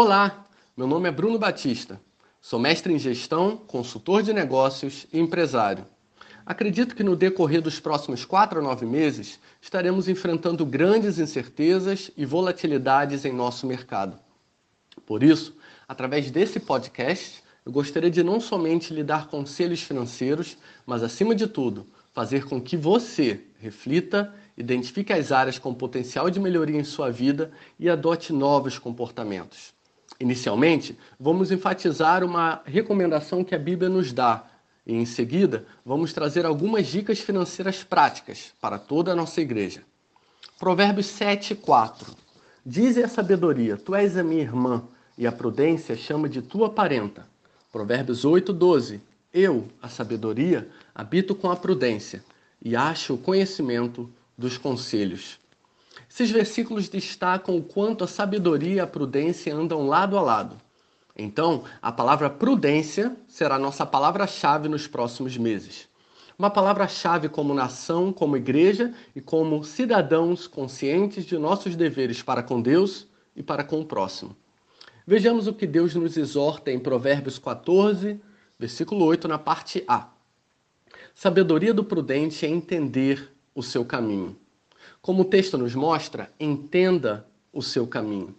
Olá, meu nome é Bruno Batista. Sou mestre em gestão, consultor de negócios e empresário. Acredito que no decorrer dos próximos quatro a nove meses estaremos enfrentando grandes incertezas e volatilidades em nosso mercado. Por isso, através desse podcast, eu gostaria de não somente lhe dar conselhos financeiros, mas acima de tudo, fazer com que você reflita, identifique as áreas com potencial de melhoria em sua vida e adote novos comportamentos. Inicialmente, vamos enfatizar uma recomendação que a Bíblia nos dá e, em seguida, vamos trazer algumas dicas financeiras práticas para toda a nossa igreja. Provérbios 7, 4. Dize a sabedoria: Tu és a minha irmã, e a prudência chama de tua parenta. Provérbios 8, 12. Eu, a sabedoria, habito com a prudência e acho o conhecimento dos conselhos. Esses versículos destacam o quanto a sabedoria e a prudência andam lado a lado. Então, a palavra prudência será nossa palavra-chave nos próximos meses. Uma palavra-chave como nação, como igreja e como cidadãos conscientes de nossos deveres para com Deus e para com o próximo. Vejamos o que Deus nos exorta em Provérbios 14, versículo 8, na parte A. Sabedoria do prudente é entender o seu caminho. Como o texto nos mostra, entenda o seu caminho.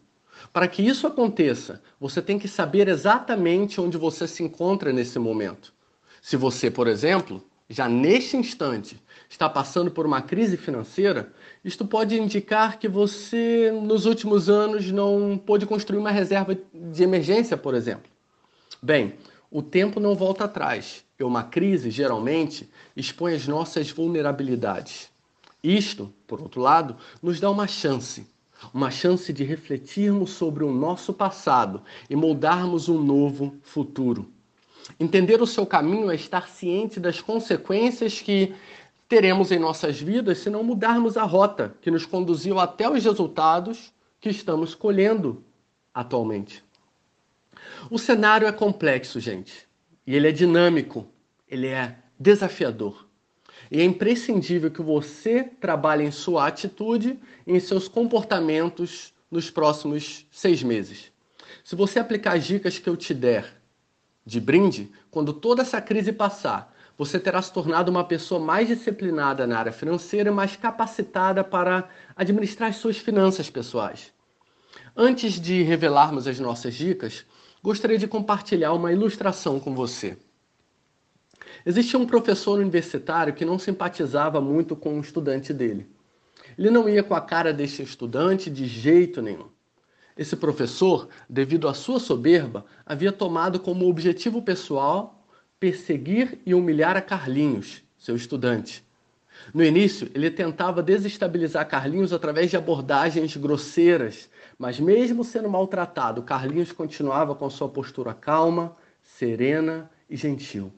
Para que isso aconteça, você tem que saber exatamente onde você se encontra nesse momento. Se você, por exemplo, já neste instante está passando por uma crise financeira, isto pode indicar que você, nos últimos anos, não pôde construir uma reserva de emergência, por exemplo. Bem, o tempo não volta atrás e uma crise, geralmente, expõe as nossas vulnerabilidades. Isto, por outro lado, nos dá uma chance, uma chance de refletirmos sobre o nosso passado e moldarmos um novo futuro. Entender o seu caminho é estar ciente das consequências que teremos em nossas vidas se não mudarmos a rota que nos conduziu até os resultados que estamos colhendo atualmente. O cenário é complexo, gente, e ele é dinâmico, ele é desafiador. E é imprescindível que você trabalhe em sua atitude e em seus comportamentos nos próximos seis meses. Se você aplicar as dicas que eu te der de brinde, quando toda essa crise passar, você terá se tornado uma pessoa mais disciplinada na área financeira mais capacitada para administrar as suas finanças pessoais. Antes de revelarmos as nossas dicas, gostaria de compartilhar uma ilustração com você. Existia um professor universitário que não simpatizava muito com o estudante dele. Ele não ia com a cara deste estudante de jeito nenhum. Esse professor, devido à sua soberba, havia tomado como objetivo pessoal perseguir e humilhar a Carlinhos, seu estudante. No início, ele tentava desestabilizar Carlinhos através de abordagens grosseiras, mas mesmo sendo maltratado, Carlinhos continuava com sua postura calma, serena e gentil.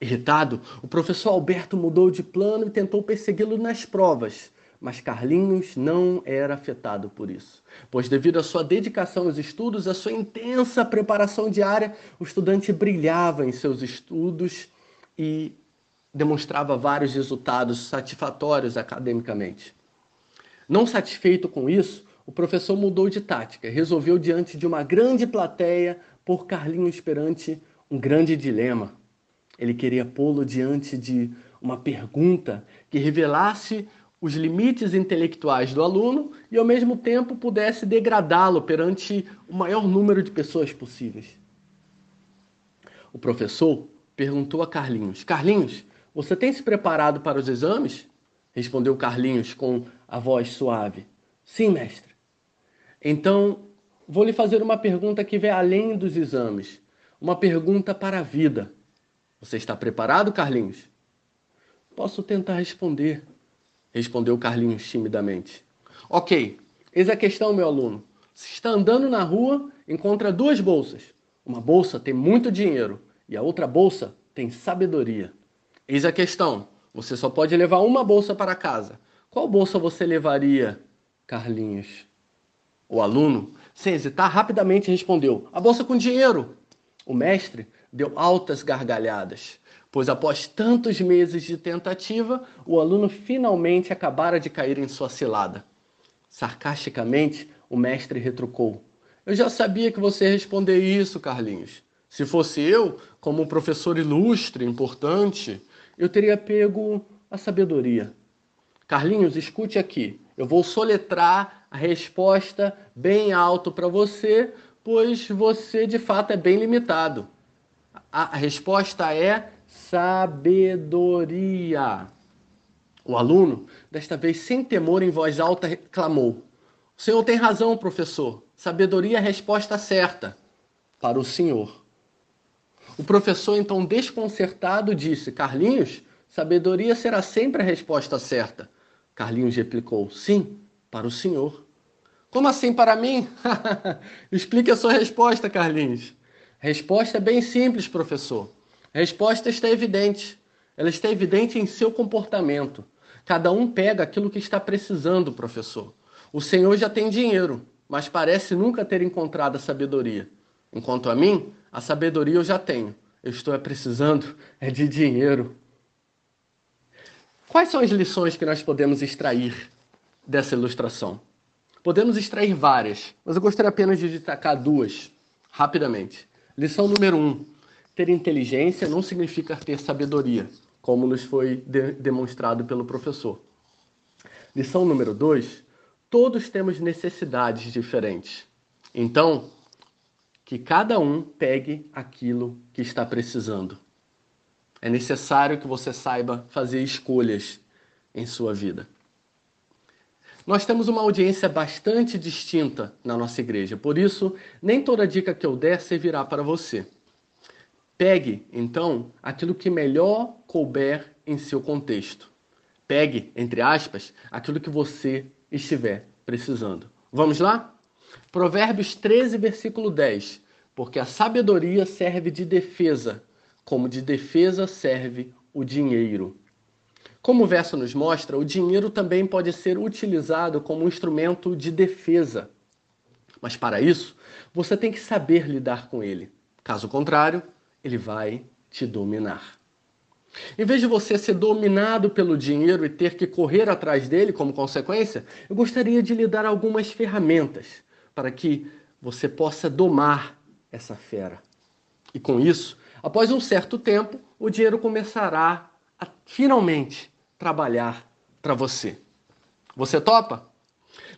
Irritado, o professor Alberto mudou de plano e tentou persegui-lo nas provas, mas Carlinhos não era afetado por isso, pois devido à sua dedicação aos estudos, à sua intensa preparação diária, o estudante brilhava em seus estudos e demonstrava vários resultados satisfatórios academicamente. Não satisfeito com isso, o professor mudou de tática, resolveu diante de uma grande plateia pôr Carlinhos perante um grande dilema. Ele queria pô-lo diante de uma pergunta que revelasse os limites intelectuais do aluno e, ao mesmo tempo, pudesse degradá-lo perante o maior número de pessoas possíveis. O professor perguntou a Carlinhos: Carlinhos, você tem se preparado para os exames? Respondeu Carlinhos com a voz suave: Sim, mestre. Então, vou lhe fazer uma pergunta que vai além dos exames, uma pergunta para a vida. Você está preparado, Carlinhos? Posso tentar responder, respondeu Carlinhos timidamente. Ok, eis a questão, meu aluno. Se está andando na rua, encontra duas bolsas. Uma bolsa tem muito dinheiro e a outra bolsa tem sabedoria. Eis a questão. Você só pode levar uma bolsa para casa. Qual bolsa você levaria, Carlinhos? O aluno, sem hesitar, rapidamente respondeu: A bolsa com dinheiro. O mestre deu altas gargalhadas, pois após tantos meses de tentativa, o aluno finalmente acabara de cair em sua cilada. Sarcasticamente, o mestre retrucou: Eu já sabia que você ia responder isso, Carlinhos. Se fosse eu, como um professor ilustre, importante, eu teria pego a sabedoria. Carlinhos, escute aqui. Eu vou soletrar a resposta bem alto para você, pois você de fato é bem limitado. A resposta é sabedoria. O aluno, desta vez sem temor, em voz alta, clamou: O senhor tem razão, professor. Sabedoria é a resposta certa para o senhor. O professor, então desconcertado, disse: Carlinhos, sabedoria será sempre a resposta certa. Carlinhos replicou: Sim, para o senhor. Como assim para mim? Explique a sua resposta, Carlinhos. Resposta é bem simples, professor. A resposta está evidente. Ela está evidente em seu comportamento. Cada um pega aquilo que está precisando, professor. O senhor já tem dinheiro, mas parece nunca ter encontrado a sabedoria. Enquanto a mim, a sabedoria eu já tenho. Eu estou é precisando é de dinheiro. Quais são as lições que nós podemos extrair dessa ilustração? Podemos extrair várias, mas eu gostaria apenas de destacar duas, rapidamente. Lição número um: ter inteligência não significa ter sabedoria, como nos foi de demonstrado pelo professor. Lição número dois: todos temos necessidades diferentes. Então, que cada um pegue aquilo que está precisando. É necessário que você saiba fazer escolhas em sua vida. Nós temos uma audiência bastante distinta na nossa igreja, por isso, nem toda dica que eu der servirá para você. Pegue, então, aquilo que melhor couber em seu contexto. Pegue, entre aspas, aquilo que você estiver precisando. Vamos lá? Provérbios 13, versículo 10. Porque a sabedoria serve de defesa, como de defesa serve o dinheiro. Como o verso nos mostra, o dinheiro também pode ser utilizado como instrumento de defesa. Mas para isso, você tem que saber lidar com ele. Caso contrário, ele vai te dominar. Em vez de você ser dominado pelo dinheiro e ter que correr atrás dele como consequência, eu gostaria de lhe dar algumas ferramentas para que você possa domar essa fera. E com isso, após um certo tempo, o dinheiro começará a finalmente trabalhar para você. Você topa?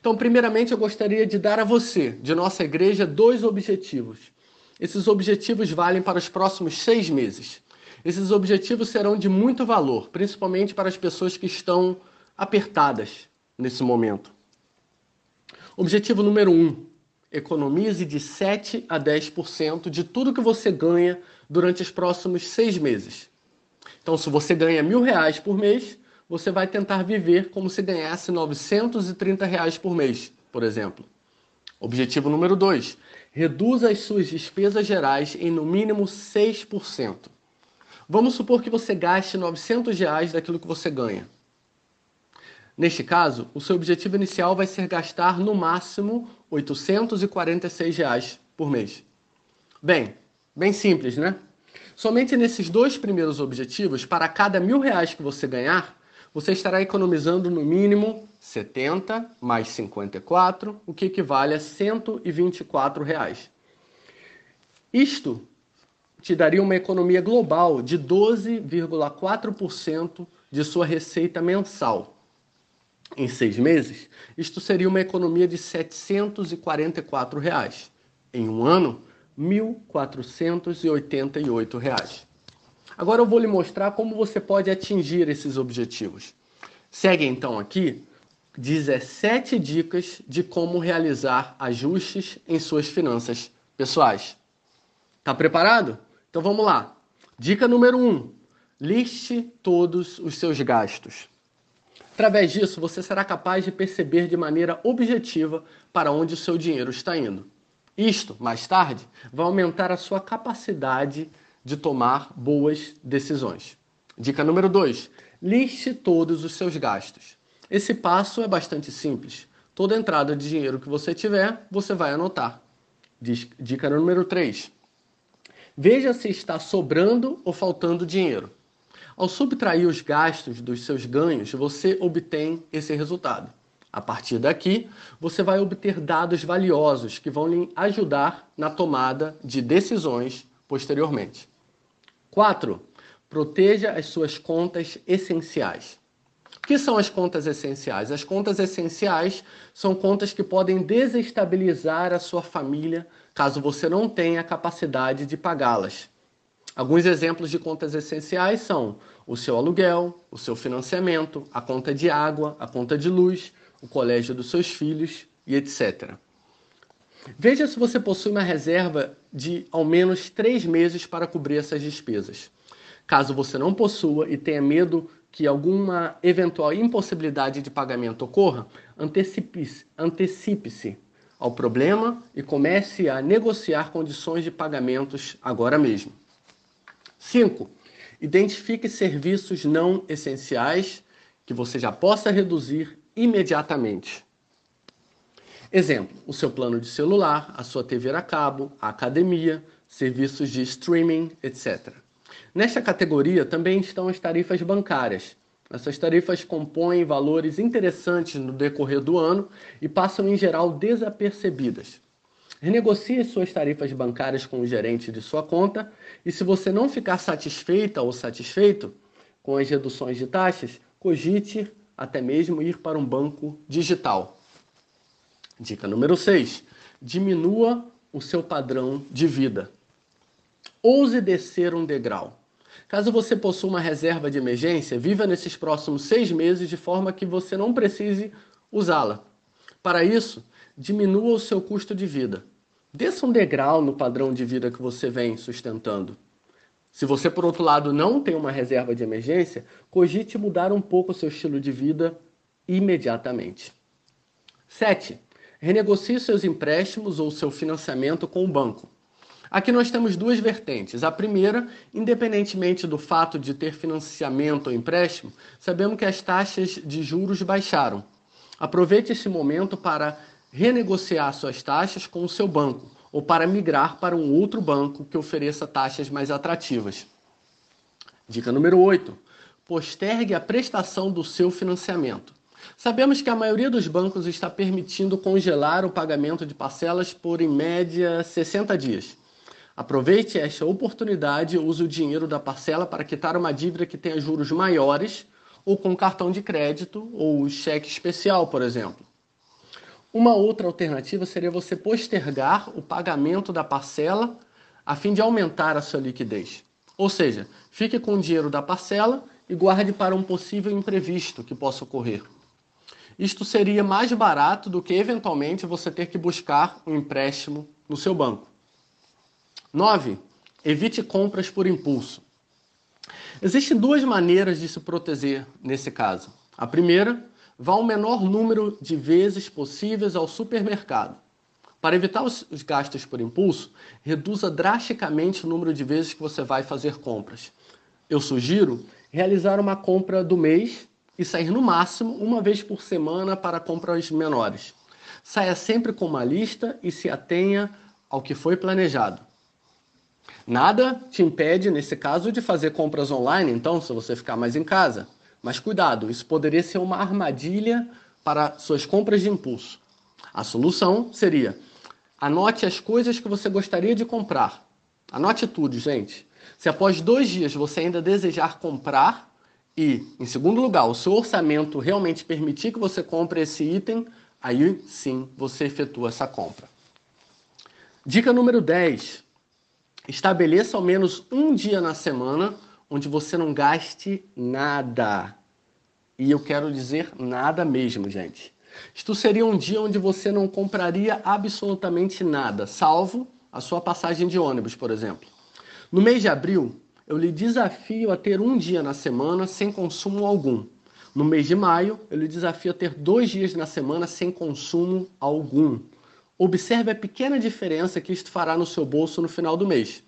Então, primeiramente, eu gostaria de dar a você, de nossa igreja, dois objetivos. Esses objetivos valem para os próximos seis meses. Esses objetivos serão de muito valor, principalmente para as pessoas que estão apertadas nesse momento. Objetivo número um: economize de 7 a 10% de tudo que você ganha durante os próximos seis meses. Então, se você ganha mil reais por mês, você vai tentar viver como se ganhasse 930 reais por mês, por exemplo. Objetivo número 2. Reduza as suas despesas gerais em no mínimo 6%. Vamos supor que você gaste 900 reais daquilo que você ganha. Neste caso, o seu objetivo inicial vai ser gastar no máximo 846 reais por mês. Bem, bem simples, né? Somente nesses dois primeiros objetivos, para cada mil reais que você ganhar, você estará economizando no mínimo 70 mais 54, o que equivale a 124 reais. Isto te daria uma economia global de 12,4% de sua receita mensal em seis meses, isto seria uma economia de 744 reais. Em um ano, R$ 1.488. Agora eu vou lhe mostrar como você pode atingir esses objetivos. Segue então aqui 17 dicas de como realizar ajustes em suas finanças pessoais. Tá preparado? Então vamos lá. Dica número 1: um, liste todos os seus gastos. Através disso, você será capaz de perceber de maneira objetiva para onde o seu dinheiro está indo. Isto, mais tarde, vai aumentar a sua capacidade de tomar boas decisões. Dica número 2: liste todos os seus gastos. Esse passo é bastante simples. Toda entrada de dinheiro que você tiver, você vai anotar. Dica número 3: veja se está sobrando ou faltando dinheiro. Ao subtrair os gastos dos seus ganhos, você obtém esse resultado. A partir daqui, você vai obter dados valiosos que vão lhe ajudar na tomada de decisões posteriormente. 4. Proteja as suas contas essenciais. O que são as contas essenciais? As contas essenciais são contas que podem desestabilizar a sua família caso você não tenha capacidade de pagá-las. Alguns exemplos de contas essenciais são o seu aluguel, o seu financiamento, a conta de água, a conta de luz, o colégio dos seus filhos e etc. Veja se você possui uma reserva de ao menos três meses para cobrir essas despesas. Caso você não possua e tenha medo que alguma eventual impossibilidade de pagamento ocorra, antecipe-se antecipe ao problema e comece a negociar condições de pagamentos agora mesmo. 5. Identifique serviços não essenciais que você já possa reduzir imediatamente. Exemplo: o seu plano de celular, a sua TV a cabo, a academia, serviços de streaming, etc. Nesta categoria também estão as tarifas bancárias. Essas tarifas compõem valores interessantes no decorrer do ano e passam em geral desapercebidas. Renegocie suas tarifas bancárias com o gerente de sua conta e, se você não ficar satisfeita ou satisfeito com as reduções de taxas, cogite até mesmo ir para um banco digital. Dica número 6. Diminua o seu padrão de vida. Ouse descer um degrau. Caso você possua uma reserva de emergência, viva nesses próximos seis meses de forma que você não precise usá-la. Para isso, diminua o seu custo de vida. Desça um degrau no padrão de vida que você vem sustentando. Se você, por outro lado, não tem uma reserva de emergência, cogite mudar um pouco o seu estilo de vida imediatamente. 7. Renegocie seus empréstimos ou seu financiamento com o banco. Aqui nós temos duas vertentes. A primeira, independentemente do fato de ter financiamento ou empréstimo, sabemos que as taxas de juros baixaram. Aproveite esse momento para renegociar suas taxas com o seu banco ou para migrar para um outro banco que ofereça taxas mais atrativas. Dica número 8. Postergue a prestação do seu financiamento. Sabemos que a maioria dos bancos está permitindo congelar o pagamento de parcelas por, em média, 60 dias. Aproveite esta oportunidade e use o dinheiro da parcela para quitar uma dívida que tenha juros maiores ou com cartão de crédito ou cheque especial, por exemplo. Uma outra alternativa seria você postergar o pagamento da parcela a fim de aumentar a sua liquidez. Ou seja, fique com o dinheiro da parcela e guarde para um possível imprevisto que possa ocorrer. Isto seria mais barato do que eventualmente você ter que buscar um empréstimo no seu banco. 9. Evite compras por impulso. Existem duas maneiras de se proteger nesse caso. A primeira vá o menor número de vezes possíveis ao supermercado. Para evitar os gastos por impulso, reduza drasticamente o número de vezes que você vai fazer compras. Eu sugiro realizar uma compra do mês e sair no máximo uma vez por semana para compras menores. Saia sempre com uma lista e se atenha ao que foi planejado. Nada te impede, nesse caso, de fazer compras online, então, se você ficar mais em casa. Mas cuidado, isso poderia ser uma armadilha para suas compras de impulso. A solução seria: anote as coisas que você gostaria de comprar. Anote tudo, gente. Se após dois dias você ainda desejar comprar e, em segundo lugar, o seu orçamento realmente permitir que você compre esse item, aí sim você efetua essa compra. Dica número 10. Estabeleça ao menos um dia na semana onde você não gaste nada. E eu quero dizer nada mesmo, gente. Isto seria um dia onde você não compraria absolutamente nada, salvo a sua passagem de ônibus, por exemplo. No mês de abril, eu lhe desafio a ter um dia na semana sem consumo algum. No mês de maio, eu lhe desafio a ter dois dias na semana sem consumo algum. Observe a pequena diferença que isto fará no seu bolso no final do mês.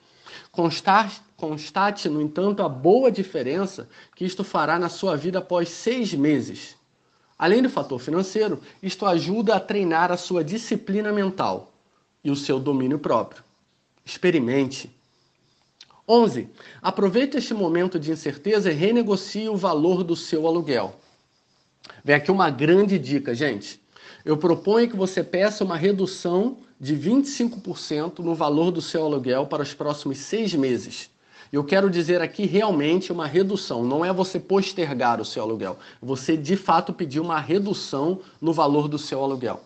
Constate, no entanto, a boa diferença que isto fará na sua vida após seis meses. Além do fator financeiro, isto ajuda a treinar a sua disciplina mental e o seu domínio próprio. Experimente. 11. Aproveite este momento de incerteza e renegocie o valor do seu aluguel. Vem aqui uma grande dica, gente. Eu proponho que você peça uma redução de 25% no valor do seu aluguel para os próximos seis meses. Eu quero dizer aqui realmente uma redução, não é você postergar o seu aluguel, você de fato pedir uma redução no valor do seu aluguel.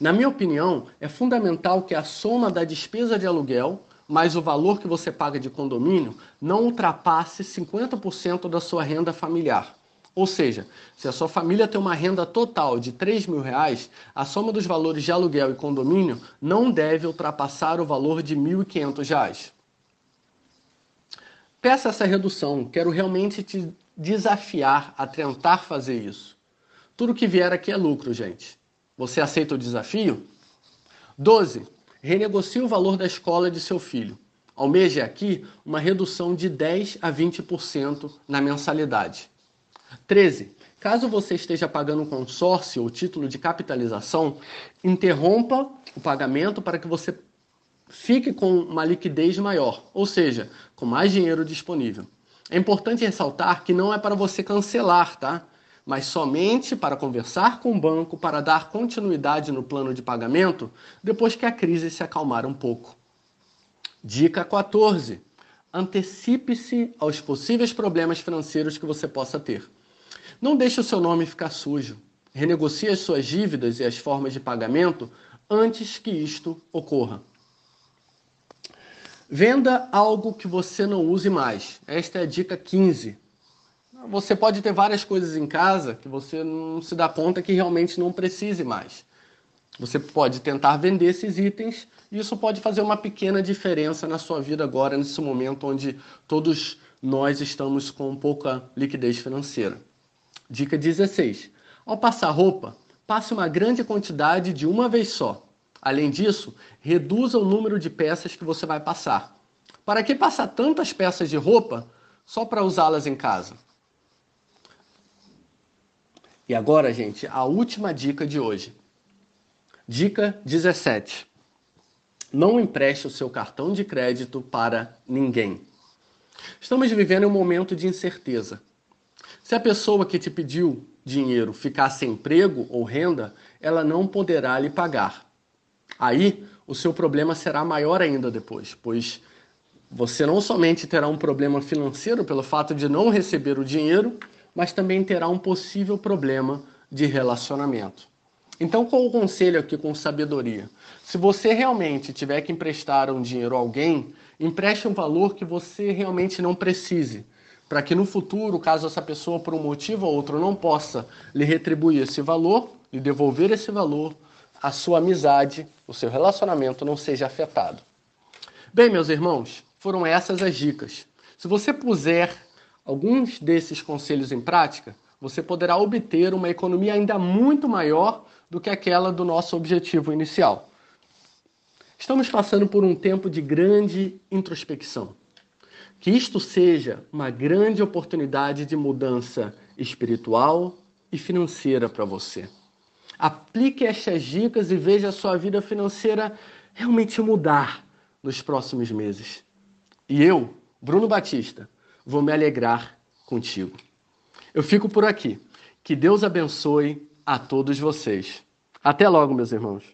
Na minha opinião, é fundamental que a soma da despesa de aluguel mais o valor que você paga de condomínio não ultrapasse 50% da sua renda familiar. Ou seja, se a sua família tem uma renda total de 3 mil reais, a soma dos valores de aluguel e condomínio não deve ultrapassar o valor de R$ 1.500. Peça essa redução, quero realmente te desafiar a tentar fazer isso. Tudo que vier aqui é lucro, gente. Você aceita o desafio? 12. Renegocie o valor da escola de seu filho. Almeje aqui uma redução de 10 a 20% na mensalidade. 13. Caso você esteja pagando um consórcio ou título de capitalização, interrompa o pagamento para que você fique com uma liquidez maior, ou seja, com mais dinheiro disponível. É importante ressaltar que não é para você cancelar, tá? Mas somente para conversar com o banco para dar continuidade no plano de pagamento depois que a crise se acalmar um pouco. Dica 14. Antecipe-se aos possíveis problemas financeiros que você possa ter. Não deixe o seu nome ficar sujo. Renegocie as suas dívidas e as formas de pagamento antes que isto ocorra. Venda algo que você não use mais. Esta é a dica 15. Você pode ter várias coisas em casa que você não se dá conta que realmente não precise mais. Você pode tentar vender esses itens e isso pode fazer uma pequena diferença na sua vida agora, nesse momento onde todos nós estamos com pouca liquidez financeira. Dica 16. Ao passar roupa, passe uma grande quantidade de uma vez só. Além disso, reduza o número de peças que você vai passar. Para que passar tantas peças de roupa só para usá-las em casa? E agora, gente, a última dica de hoje. Dica 17. Não empreste o seu cartão de crédito para ninguém. Estamos vivendo um momento de incerteza. Se a pessoa que te pediu dinheiro ficar sem emprego ou renda, ela não poderá lhe pagar. Aí o seu problema será maior ainda depois, pois você não somente terá um problema financeiro pelo fato de não receber o dinheiro, mas também terá um possível problema de relacionamento. Então, qual o conselho aqui com sabedoria? Se você realmente tiver que emprestar um dinheiro a alguém, empreste um valor que você realmente não precise, para que no futuro, caso essa pessoa por um motivo ou outro não possa lhe retribuir esse valor, lhe devolver esse valor, a sua amizade, o seu relacionamento não seja afetado. Bem, meus irmãos, foram essas as dicas. Se você puser alguns desses conselhos em prática, você poderá obter uma economia ainda muito maior do que aquela do nosso objetivo inicial. Estamos passando por um tempo de grande introspecção. Que isto seja uma grande oportunidade de mudança espiritual e financeira para você. Aplique estas dicas e veja a sua vida financeira realmente mudar nos próximos meses. E eu, Bruno Batista, vou me alegrar contigo. Eu fico por aqui. Que Deus abençoe a todos vocês. Até logo, meus irmãos.